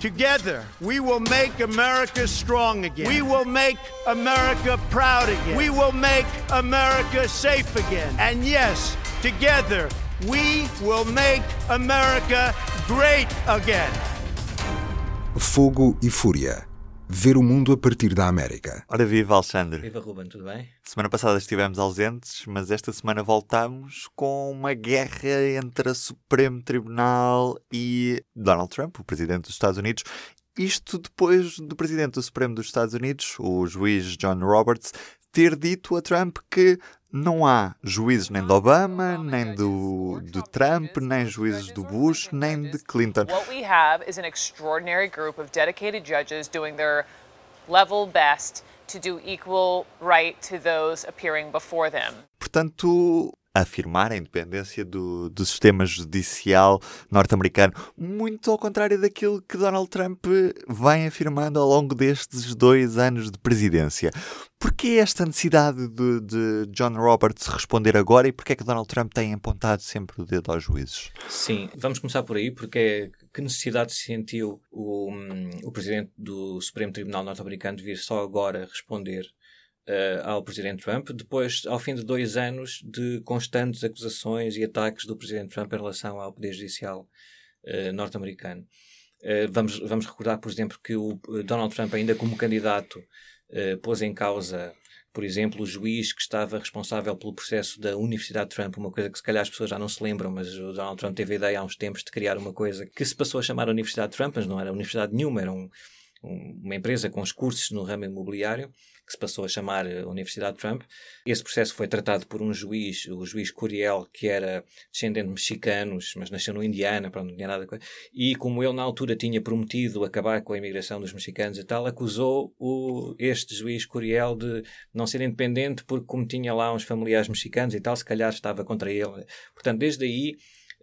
Together, we will make America strong again. We will make America proud again. We will make America safe again. And yes, together, we will make America great again. Fogo e Fúria. Ver o mundo a partir da América. Ora viva, Alexandre. Viva Ruben, tudo bem? Semana passada estivemos ausentes, mas esta semana voltamos com uma guerra entre o Supremo Tribunal e Donald Trump, o presidente dos Estados Unidos. Isto depois do presidente do Supremo dos Estados Unidos, o juiz John Roberts, ter dito a Trump que não há juízes nem de Obama, nem do, do Trump, nem juízes do Bush, nem de Clinton. What we have is an extraordinary group of dedicated judges doing their level best to do equal right to those appearing before them. Portanto, afirmar a independência do, do sistema judicial norte-americano, muito ao contrário daquilo que Donald Trump vem afirmando ao longo destes dois anos de presidência. Porquê esta necessidade de, de John Roberts responder agora e porquê é que Donald Trump tem apontado sempre o dedo aos juízes? Sim, vamos começar por aí, porque é que necessidade sentiu o, o presidente do Supremo Tribunal norte-americano de vir só agora responder uh, ao presidente Trump, depois, ao fim de dois anos de constantes acusações e ataques do presidente Trump em relação ao poder judicial uh, norte-americano. Uh, vamos, vamos recordar, por exemplo, que o Donald Trump, ainda como candidato, pôs em causa por exemplo, o juiz que estava responsável pelo processo da Universidade de Trump, uma coisa que se calhar as pessoas já não se lembram, mas o Donald Trump teve a ideia há uns tempos de criar uma coisa que se passou a chamar Universidade de Trump, mas não era Universidade nenhuma, era um, uma empresa com os cursos no ramo imobiliário, que se passou a chamar eh, Universidade Trump. Esse processo foi tratado por um juiz, o juiz Curiel, que era descendente de mexicanos, mas nasceu no Indiana, pronto, não tinha nada E como ele na altura tinha prometido acabar com a imigração dos mexicanos e tal, acusou o, este juiz Curiel de não ser independente porque como tinha lá uns familiares mexicanos e tal, se calhar estava contra ele. Portanto, desde aí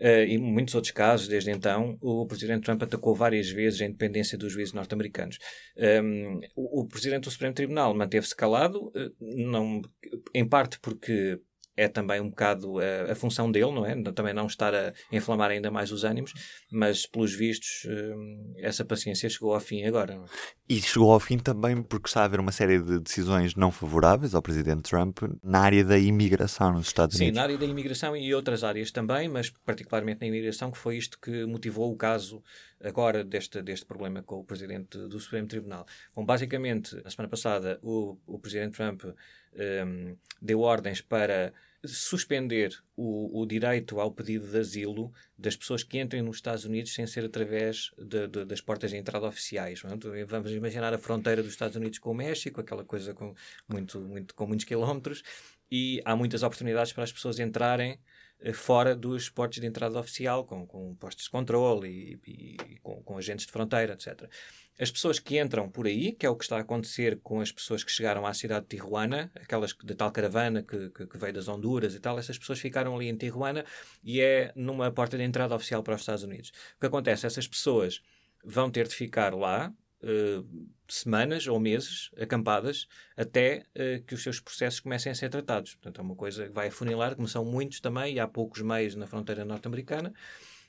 Uh, e muitos outros casos, desde então, o presidente Trump atacou várias vezes a independência dos juízes norte-americanos. Um, ehm, o, o, presidente do Supremo Tribunal manteve-se calado, uh, não, em parte porque é também um bocado a, a, função dele, não é? Também não estar a inflamar ainda mais os ânimos, mas pelos vistos hum, essa paciência chegou ao fim agora. É? E chegou ao fim também porque está a haver uma série de decisões não favoráveis ao presidente Trump na área da imigração nos Estados Sim, Unidos. Sim, na área da imigração e outras áreas também, mas particularmente na imigração, que foi isto que motivou o caso agora deste, deste problema com o presidente do Supremo Tribunal. Bom, basicamente, na semana passada, o, o presidente Trump um, deu ordens para suspender o, o, direito ao pedido de asilo das pessoas que entrem nos Estados Unidos sem ser através de, de, das portas de entrada oficiais. Vamos imaginar a fronteira dos Estados Unidos com o México, aquela coisa com, muito, muito, com muitos quilómetros, e há muitas oportunidades para as pessoas entrarem fora dos portos de entrada oficial, com, com postos de controle e, e, com, com agentes de fronteira, etc as pessoas que entram por aí, que é o que está a acontecer com as pessoas que chegaram à cidade de Tijuana, aquelas de tal caravana que, que, que, veio das Honduras e tal, essas pessoas ficaram ali em Tijuana e é numa porta de entrada oficial para os Estados Unidos. O que acontece? Essas pessoas vão ter de ficar lá uh, semanas ou meses acampadas até uh, que os seus processos comecem a ser tratados. Portanto, é uma coisa que vai afunilar, como são muitos também, e há poucos meios na fronteira norte-americana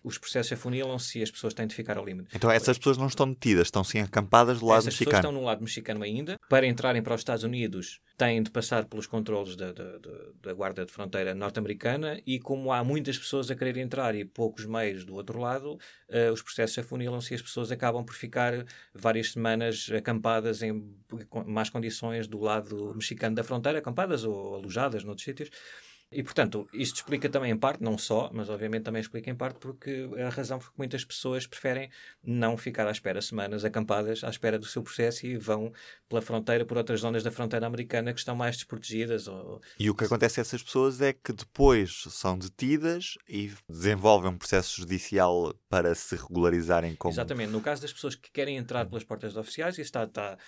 os processos afunilam-se e as pessoas têm de ficar ao limite. Então essas pessoas não estão detidas, estão sim acampadas do lado essas mexicano. Essas pessoas estão no lado mexicano ainda. Para entrarem para os Estados Unidos têm de passar pelos controles da, da, da Guarda de Fronteira norte-americana e como há muitas pessoas a querer entrar e poucos meios do outro lado, uh, os processos afunilam-se e as pessoas acabam por ficar várias semanas acampadas em más condições do lado mexicano da fronteira, acampadas ou alojadas noutros sítios. E, portanto, isto explica também em parte, não só, mas obviamente também explica em parte porque a razão porque muitas pessoas preferem não ficar à espera semanas acampadas à espera do seu processo e vão pela fronteira por outras zonas da fronteira americana que estão mais desprotegidas. Ou... E o que acontece a essas pessoas é que depois são detidas e desenvolvem um processo judicial para se regularizarem como... Exatamente. No caso das pessoas que querem entrar pelas portas oficiais, isso está, está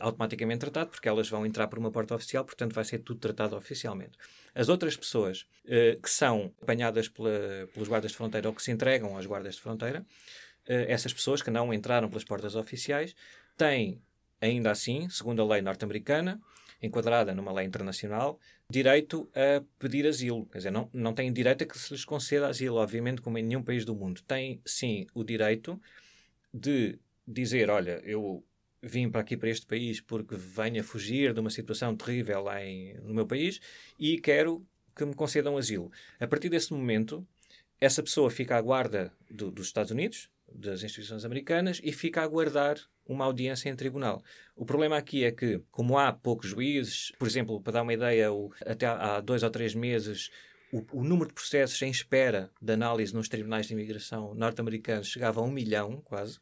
automaticamente tratado porque elas vão entrar por uma porta oficial, portanto vai ser tudo tratado oficialmente. As outras pessoas uh, que são apanhadas pela, pelos guardas de fronteira ou que se entregam aos guardas de fronteira, uh, essas pessoas que não entraram pelas portas oficiais têm, ainda assim, segundo a lei norte-americana, enquadrada numa lei internacional, direito a pedir asilo. Quer dizer, não, não têm direito a que se lhes conceda asilo, obviamente, como em nenhum país do mundo. Têm, sim, o direito de dizer, olha, eu vim para aqui para este país porque venho a fugir de uma situação terrível lá em, no meu país e quero que me concedam asilo. A partir desse momento, essa pessoa fica à guarda do, dos Estados Unidos, das instituições americanas, e fica a aguardar uma audiência em tribunal. O problema aqui é que, como há poucos juízes, por exemplo, para dar uma ideia, o, até há dois ou três meses o, o, número de processos em espera de análise nos tribunais de imigração norte-americanos chegava a um milhão, quase.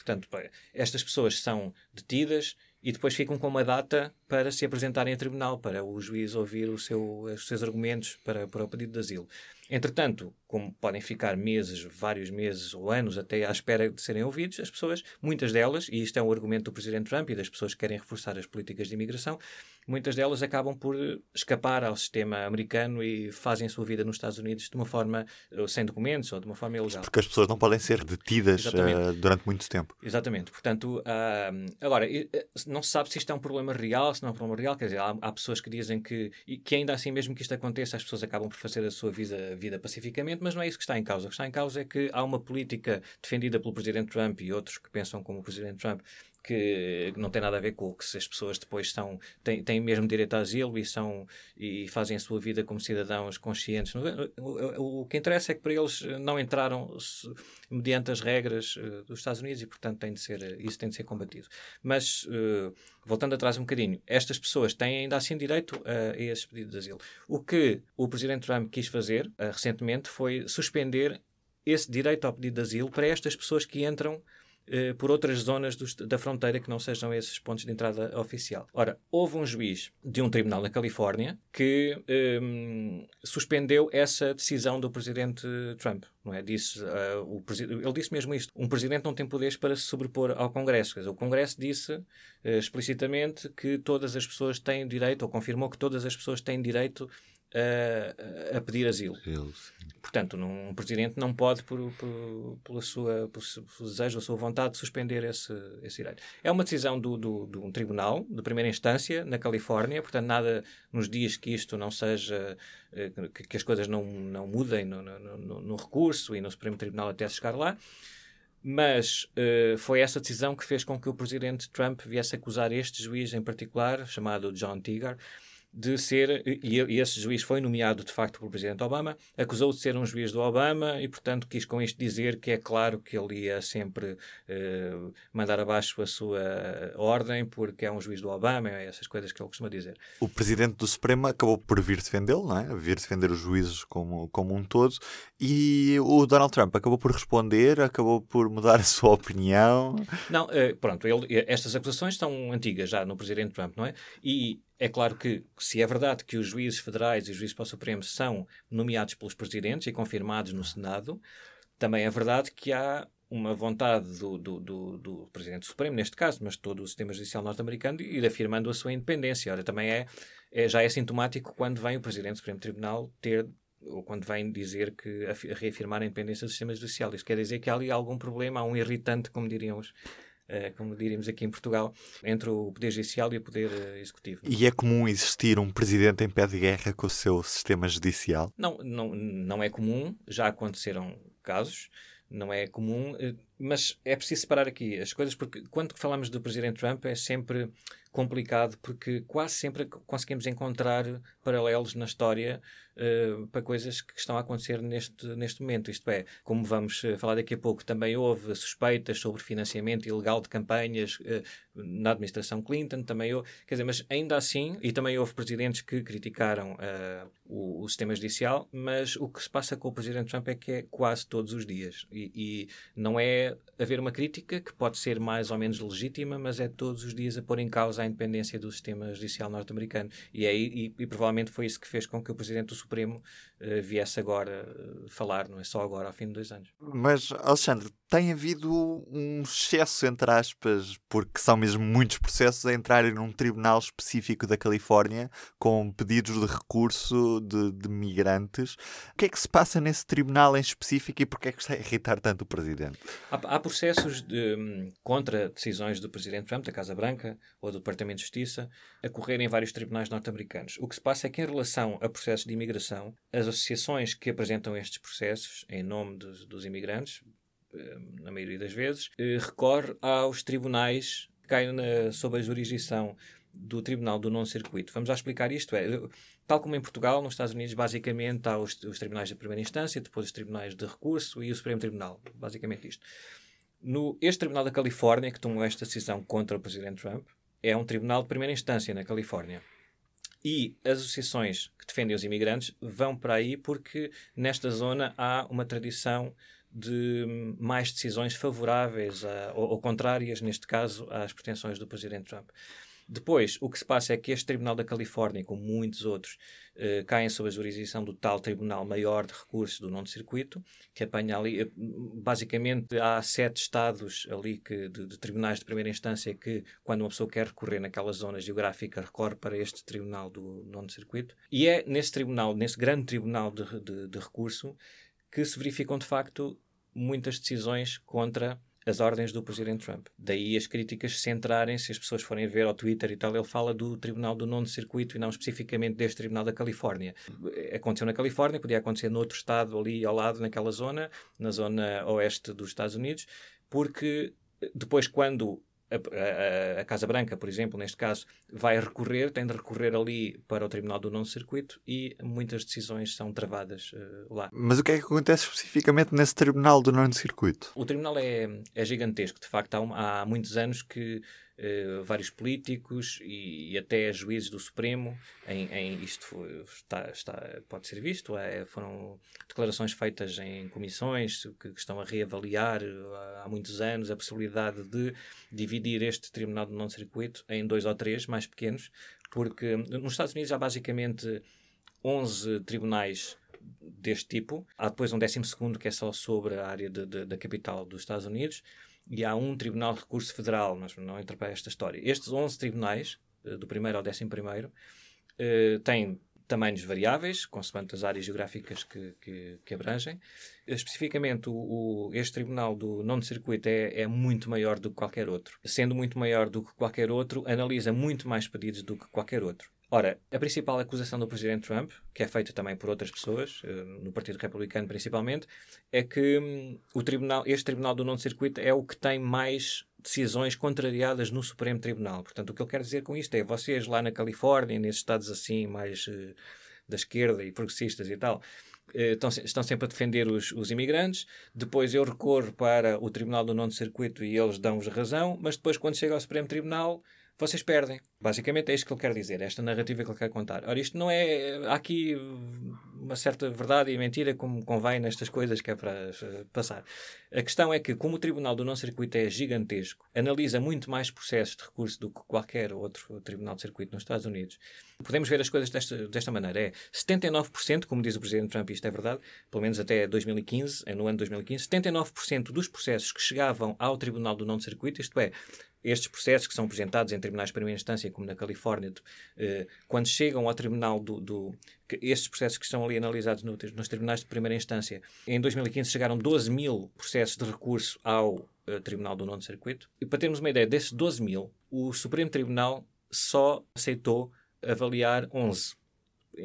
Portanto, estas pessoas são detidas e depois ficam com uma data para se apresentarem a tribunal, para o juiz ouvir o seu, os seus argumentos para, para o pedido de asilo. Entretanto, como podem ficar meses, vários meses ou anos até à espera de serem ouvidos, as pessoas, muitas delas, e isto é um argumento do Presidente Trump e das pessoas que querem reforçar as políticas de imigração, muitas delas acabam por escapar ao sistema americano e fazem a sua vida nos Estados Unidos de uma forma sem documentos ou de uma forma ilegal. Porque as pessoas não podem ser detidas uh, durante muito tempo. Exatamente. Portanto, uh, agora, não se sabe se isto é um problema real, não é um problema real. Quer dizer, há, há pessoas que dizem que, que ainda assim, mesmo que isto aconteça, as pessoas acabam por fazer a sua vida, vida pacificamente, mas não é isso que está em causa. O que está em causa é que há uma política defendida pelo Presidente Trump e outros que pensam como o Presidente Trump que não tem nada a ver com o que se as pessoas depois são, têm, têm mesmo direito a asilo e, são, e fazem a sua vida como cidadãos conscientes. O, o, o que interessa é que para eles não entraram mediante as regras uh, dos Estados Unidos e, portanto, tem de ser, isso tem de ser combatido. Mas, uh, voltando atrás um bocadinho, estas pessoas têm ainda assim direito a, a esse pedido de asilo. O que o Presidente Trump quis fazer uh, recentemente foi suspender esse direito ao pedido de asilo para estas pessoas que entram eh, por outras zonas do, da fronteira que não sejam esses pontos de entrada oficial. Ora, houve um juiz de um tribunal na Califórnia que ehm, suspendeu essa decisão do presidente Trump. Não é? disse, uh, o ele disse mesmo isto: um presidente não tem poderes para se sobrepor ao Congresso. Dizer, o Congresso disse uh, explicitamente que todas as pessoas têm direito, ou confirmou que todas as pessoas têm direito a, a pedir asilo. Portanto, um presidente não pode, por, por, pela sua, pelo seu desejo, a sua vontade, suspender esse, esse direito. É uma decisão do, do, de um tribunal de primeira instância na Califórnia, portanto, nada nos dias que isto não seja, eh, que, que as coisas não, não mudem no, no, no, recurso e no Supremo Tribunal até chegar lá. Mas uh, foi essa decisão que fez com que o presidente Trump viesse acusar este juiz em particular, chamado John Tigar, de ser, e, esse juiz foi nomeado de facto pelo presidente Obama, acusou de ser um juiz do Obama e, portanto, quis com isto dizer que é claro que ele ia sempre uh, mandar abaixo a sua ordem porque é um juiz do Obama, é essas coisas que ele costuma dizer. O presidente do Supremo acabou por vir defendê-lo, não é? Vir defender os juízes como, como um todo e o Donald Trump acabou por responder, acabou por mudar a sua opinião. Não, uh, pronto, ele, estas acusações são antigas já no presidente Trump, não é? E é claro que, se é verdade que os juízes federais e os juízes para o Supremo são nomeados pelos presidentes e confirmados no Senado, também é verdade que há uma vontade do, do, do, do Presidente Supremo, neste caso, mas todo o sistema judicial norte-americano, de ir afirmando a sua independência. Ora, também é, é, já é sintomático quando vem o Presidente do Supremo Tribunal ter ou quando vem dizer que a, reafirmar a independência do sistema judicial. Isso quer dizer que há ali algum problema, há um irritante, como diríamos os como diríamos aqui em Portugal, entre o Poder Judicial e o Poder eh, Executivo. E é comum existir um presidente em pé de guerra com o seu sistema judicial? Não, não, não é comum, já aconteceram casos, não é comum, eh, mas é preciso separar aqui as coisas, porque quando falamos do Presidente Trump é sempre complicado, porque quase sempre conseguimos encontrar paralelos na história uh, para coisas que estão a acontecer neste, neste momento. Isto é, como vamos uh, falar daqui a pouco, também houve suspeitas sobre financiamento ilegal de campanhas uh, na administração Clinton, também houve, quer dizer, mas ainda assim, e também houve presidentes que criticaram o, o, sistema judicial, mas o que se passa com o presidente Trump é que é quase todos os dias. E, e não é haver uma crítica que pode ser mais ou menos legítima, mas é todos os dias a pôr em causa a independência do sistema judicial norte-americano. E, é, e, e provavelmente foi isso que fez com que o presidente do Supremo uh, viesse agora uh, falar, não é só agora, ao fim de dois anos. Mas, Alexandre, tem havido um excesso, entre aspas, porque são mesmo muitos processos a entrarem num tribunal específico da Califórnia com pedidos de recurso de, de migrantes. O que é que se passa nesse tribunal em específico e porquê é que está a irritar tanto o presidente? Há, há processos de, um, contra decisões do presidente Trump, da Casa Branca ou do Departamento de Justiça, a correr em vários tribunais norte-americanos. O que se passa é que, em relação a processos de imigração, as associações que apresentam estes processos em nome dos, dos imigrantes, na maioria das vezes, recorre aos tribunais que caem na, sob a jurisdição do Tribunal do Nono Circuito. Vamos já explicar isto. É, tal como em Portugal, nos Estados Unidos, basicamente há os, os, tribunais de primeira instância, depois os tribunais de recurso e o Supremo Tribunal. Basicamente isto. No, este Tribunal da Califórnia, que tomou esta decisão contra o Presidente Trump, é um tribunal de primeira instância na Califórnia. E as associações que defendem os imigrantes vão para aí porque nesta zona há uma tradição de mais decisões favoráveis a, ou, ou contrárias, neste caso, às pretensões do Presidente Trump. Depois, o que se passa é que este Tribunal da Califórnia, como muitos outros, eh, caem sob a jurisdição do tal Tribunal Maior de Recursos do Nono Circuito, que apanha ali. Eh, basicamente, há sete estados ali que, de, de, tribunais de primeira instância que, quando uma pessoa quer recorrer naquela zona geográfica, recorre para este Tribunal do Nono Circuito. E é nesse tribunal, nesse grande tribunal de, de, de recurso, que se verificam de facto muitas decisões contra as ordens do presidente Trump. Daí as críticas centrarem, se as pessoas forem ver ao Twitter e tal, ele fala do Tribunal do Nono Circuito e não especificamente deste Tribunal da Califórnia. Aconteceu na Califórnia, podia acontecer noutro estado ali ao lado, naquela zona, na zona oeste dos Estados Unidos, porque depois, quando a, a, a, Casa Branca, por exemplo, neste caso, vai recorrer, tem de recorrer ali para o Tribunal do Nono Circuito e muitas decisões são travadas uh, lá. Mas o que é que acontece especificamente nesse Tribunal do Nono Circuito? O Tribunal é, é gigantesco. De facto, há, há muitos anos que uh, vários políticos e, e, até juízes do Supremo, em, em isto foi, está, está, pode ser visto, é, foram declarações feitas em comissões que, que estão a reavaliar uh, há muitos anos a possibilidade de dividir este Tribunal do Não-Circuito em dois ou três mais pequenos, porque nos Estados Unidos há basicamente 11 tribunais deste tipo. Há depois um décimo segundo que é só sobre a área de, de, da capital dos Estados Unidos e há um Tribunal de Recurso Federal, mas não entra para esta história. Estes 11 tribunais, eh, do primeiro ao décimo primeiro, eh, têm tamanhos variáveis, consoante as áreas geográficas que, que, que abrangem. Especificamente, o, o, este tribunal do nono circuito é, é, muito maior do que qualquer outro. Sendo muito maior do que qualquer outro, analisa muito mais pedidos do que qualquer outro. Ora, a principal acusação do presidente Trump, que é feita também por outras pessoas, eh, no Partido Republicano principalmente, é que hum, o tribunal, este tribunal do nono circuito é o que tem mais decisões contrariadas no Supremo Tribunal. Portanto, o que ele quer dizer com isto é vocês lá na Califórnia, nesses estados assim mais uh, da esquerda e progressistas e tal, uh, estão, estão, sempre a defender os, os, imigrantes. Depois eu recorro para o Tribunal do Nono Circuito e eles dão-vos razão, mas depois, quando chega ao Supremo Tribunal, vocês perdem. Basicamente é isto que ele quer dizer, esta narrativa que ele quer contar. Ora, isto não é. Há aqui uma certa verdade e mentira, como convém nestas coisas que é para passar. A questão é que, como o Tribunal do Não Circuito é gigantesco, analisa muito mais processos de recurso do que qualquer outro Tribunal de Circuito nos Estados Unidos, podemos ver as coisas desta, desta maneira. É 79%, como diz o Presidente Trump, isto é verdade, pelo menos até 2015, no ano 2015, 79% dos processos que chegavam ao Tribunal do Não Circuito, isto é, estes processos que são apresentados em tribunais de primeira instância, como na Califórnia, eh, quando chegam ao tribunal do, do estes processos que estão ali analisados no, nos tribunais de primeira instância, em 2015 chegaram 12 mil processos de recurso ao uh, Tribunal do Nono Circuito. E para termos uma ideia, desses 12 mil, o Supremo Tribunal só aceitou avaliar 11.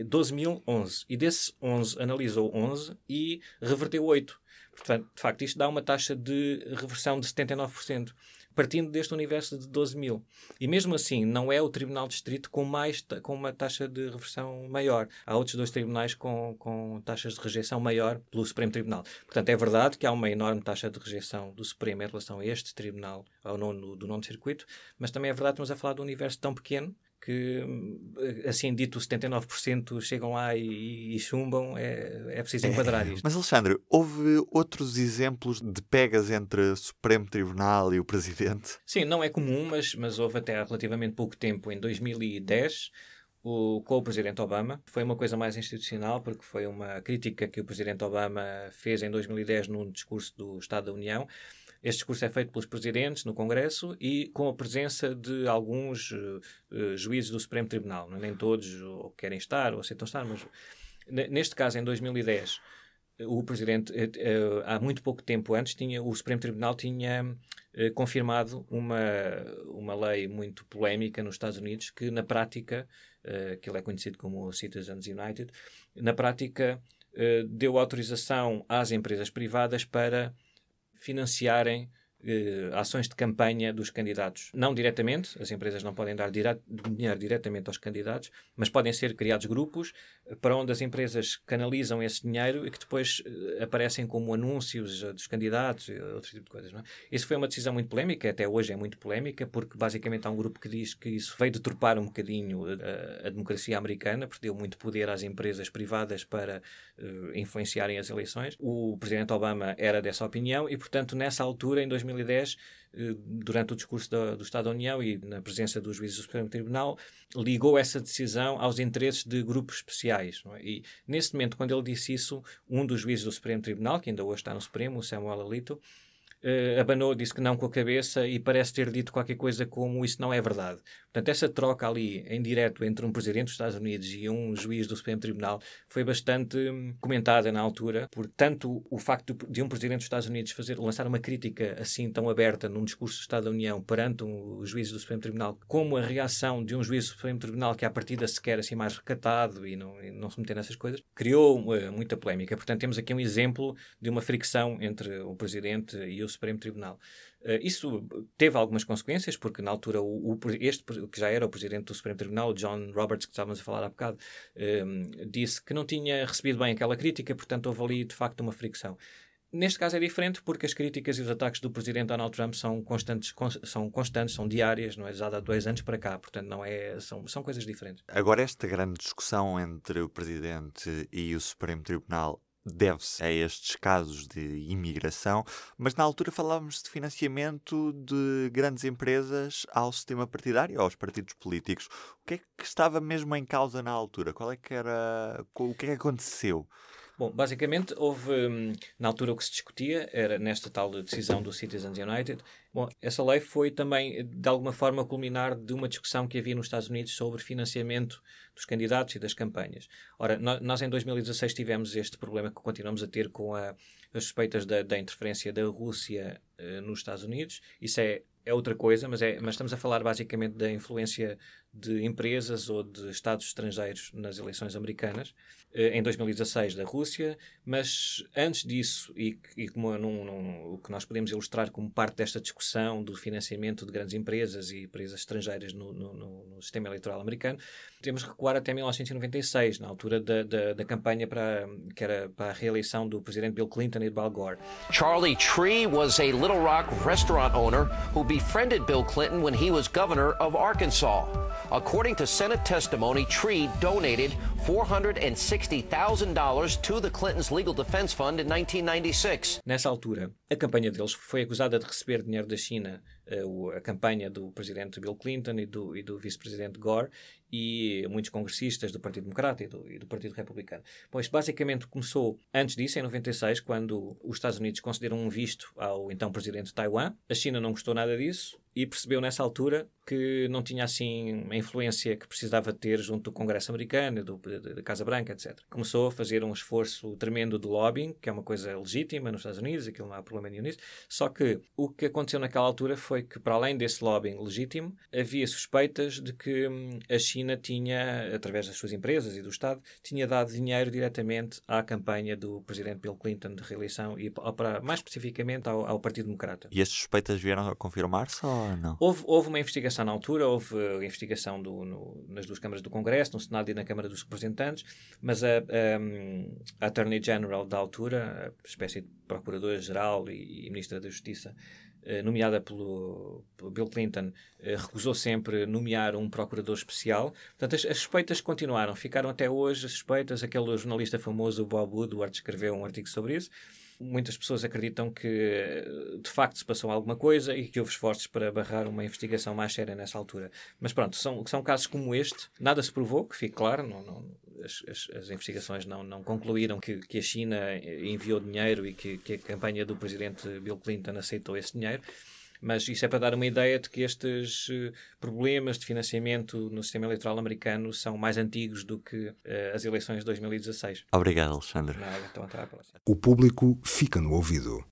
12 mil, 11. E desses 11, analisou 11 e reverteu 8. Portanto, de facto, isto dá uma taxa de reversão de 79% partindo deste universo de 12 mil. E mesmo assim, não é o Tribunal Distrito com, mais, com uma taxa de reversão maior. Há outros dois tribunais com, com taxas de rejeição maior pelo Supremo Tribunal. Portanto, é verdade que há uma enorme taxa de rejeição do Supremo em relação a este tribunal, ao nono, do nono circuito, mas também é verdade que estamos a falar de um universo tão pequeno que, assim dito, 79% chegam lá e, e chumbam, é, é preciso enquadrar isto. Mas, Alexandre, houve outros exemplos de pegas entre o Supremo Tribunal e o Presidente? Sim, não é comum, mas, mas houve até há relativamente pouco tempo, em 2010, o, com o Presidente Obama. Foi uma coisa mais institucional, porque foi uma crítica que o Presidente Obama fez em 2010 num discurso do Estado da União este discurso é feito pelos presidentes no Congresso e com a presença de alguns uh, juízes do Supremo Tribunal. É? Nem todos ou querem estar ou aceitam estar, mas neste caso, em 2010, o presidente, uh, há muito pouco tempo antes, tinha, o Supremo Tribunal tinha uh, confirmado uma, uma lei muito polémica nos Estados Unidos que, na prática, que ele é conhecido como Citizens United, na prática deu autorização às empresas privadas para financiarem eh, ações de campanha dos candidatos. Não diretamente, as empresas não podem dar dire dinheiro diretamente aos candidatos, mas podem ser criados grupos eh, para onde as empresas canalizam esse dinheiro e que depois eh, aparecem como anúncios dos candidatos e outro tipo de coisas. Não é? Isso foi uma decisão muito polémica, até hoje é muito polémica, porque basicamente há um grupo que diz que isso veio deturpar um bocadinho a, a democracia americana, porque deu muito poder às empresas privadas para uh, influenciarem as eleições. O presidente Obama era dessa opinião e, portanto, nessa altura, em 2000 2010, eh, durante o discurso do, do Estado da União e na presença dos juízes do Supremo Tribunal, ligou essa decisão aos interesses de grupos especiais. É? E, nesse momento, quando ele disse isso, um dos juízes do Supremo Tribunal, que ainda hoje está no Supremo, o Samuel Alito, uh, abanou, disse que não com a cabeça e parece ter dito qualquer coisa como isso não é verdade. Portanto, essa troca ali, em direto, entre um presidente dos Estados Unidos e um juiz do Supremo Tribunal foi bastante hum, comentada na altura, por tanto o facto de um presidente dos Estados Unidos fazer, lançar uma crítica assim tão aberta num discurso do Estado da União perante um juiz do Supremo Tribunal, como a reação de um juiz do Supremo Tribunal que à partida se quer assim mais recatado e não, e não se meter nessas coisas, criou uh, muita polémica. Portanto, temos aqui um exemplo de uma fricção entre o presidente e o Supremo Tribunal. Uh, isso teve algumas consequências, porque na altura o, o, este, que já era o presidente do Supremo Tribunal, John Roberts, que estávamos a falar há bocado, uh, disse que não tinha recebido bem aquela crítica, portanto houve ali de facto uma fricção. Neste caso é diferente porque as críticas e os ataques do presidente Donald Trump são constantes, são, constantes, são diárias, não é? Já há dois anos para cá, portanto não é, são, são coisas diferentes. Agora, esta grande discussão entre o presidente e o Supremo Tribunal deve-se a estes casos de imigração, mas na altura falávamos de financiamento de grandes empresas ao sistema partidário, aos partidos políticos. O que é que estava mesmo em causa na altura? Qual é que era, o que é que aconteceu? Bom, basicamente houve, hum, na altura o que se discutia era nesta tal decisão do Citizens United. Bom, essa lei foi também, de alguma forma, culminar de uma discussão que havia nos Estados Unidos sobre financiamento dos candidatos e das campanhas. Ora, nós em 2016 tivemos este problema que continuamos a ter com a, as suspeitas da, da interferência da Rússia uh, nos Estados Unidos. Isso é é outra coisa, mas, é, mas estamos a falar basicamente da influência de empresas ou de Estados estrangeiros nas eleições americanas, eh, em 2016 da Rússia, mas antes disso, e, e como num, num, o que nós podemos ilustrar como parte desta discussão do financiamento de grandes empresas e empresas estrangeiras no, no, no sistema eleitoral americano, temos que recuar até 1996, na altura da, da, da, campanha para, que era para a reeleição do presidente Bill Clinton e de Al Gore. Charlie Tree was a Little Rock restaurant owner who befriended Bill Clinton when he was governor of Arkansas. According to Senate testimony, Tree donated $460,000 to the Clinton's Legal Defense Fund in 1996. Nessa altura, a campanha deles foi acusada de receber dinheiro da China a, a campanha do presidente Bill Clinton e do, e do vice-presidente Gore e muitos congressistas do Partido Democrata e do, e do, Partido Republicano. Isto basicamente começou antes disso, em 96, quando os Estados Unidos concederam um visto ao então presidente de Taiwan. A China não gostou nada disso e percebeu nessa altura que não tinha assim a influência que precisava ter junto do Congresso americano, do, da Casa Branca, etc. Começou a fazer um esforço tremendo de lobbying, que é uma coisa legítima nos Estados Unidos, aquilo não há problema nenhum nisso. Só que o que aconteceu naquela altura foi que, para além desse lobbying legítimo, havia suspeitas de que hum, a China tinha, através das suas empresas e do Estado, tinha dado dinheiro diretamente à campanha do presidente Bill Clinton de reeleição e, para, mais especificamente, ao, ao Partido Democrata. E as suspeitas vieram a confirmar-se ou não? Houve, houve uma investigação na altura, houve investigação do, no, nas duas câmaras do Congresso, no Senado e na Câmara dos Representantes, mas a, a, a Attorney General da altura, a espécie de Procuradora-Geral e, e Ministra da Justiça, eh, nomeada pelo, pelo, Bill Clinton, eh, recusou sempre nomear um procurador especial. Portanto, as, as, suspeitas continuaram, ficaram até hoje as suspeitas. Aquele jornalista famoso, Bob Woodward, escreveu um artigo sobre isso. Muitas pessoas acreditam que de facto se passou alguma coisa e que houve esforços para barrar uma investigação mais séria nessa altura. Mas pronto, são, são casos como este, nada se provou, que fique claro, não, não, as, as, as, investigações não, não concluíram que, que a China enviou dinheiro e que, que a campanha do presidente Bill Clinton aceitou esse dinheiro. Mas isso é para dar uma ideia de que estes eh, problemas de financiamento no sistema eleitoral americano são mais antigos do que uh, as eleições de 2016. Obrigado, Alexandre. Nada, então até à próxima. O público fica no ouvido.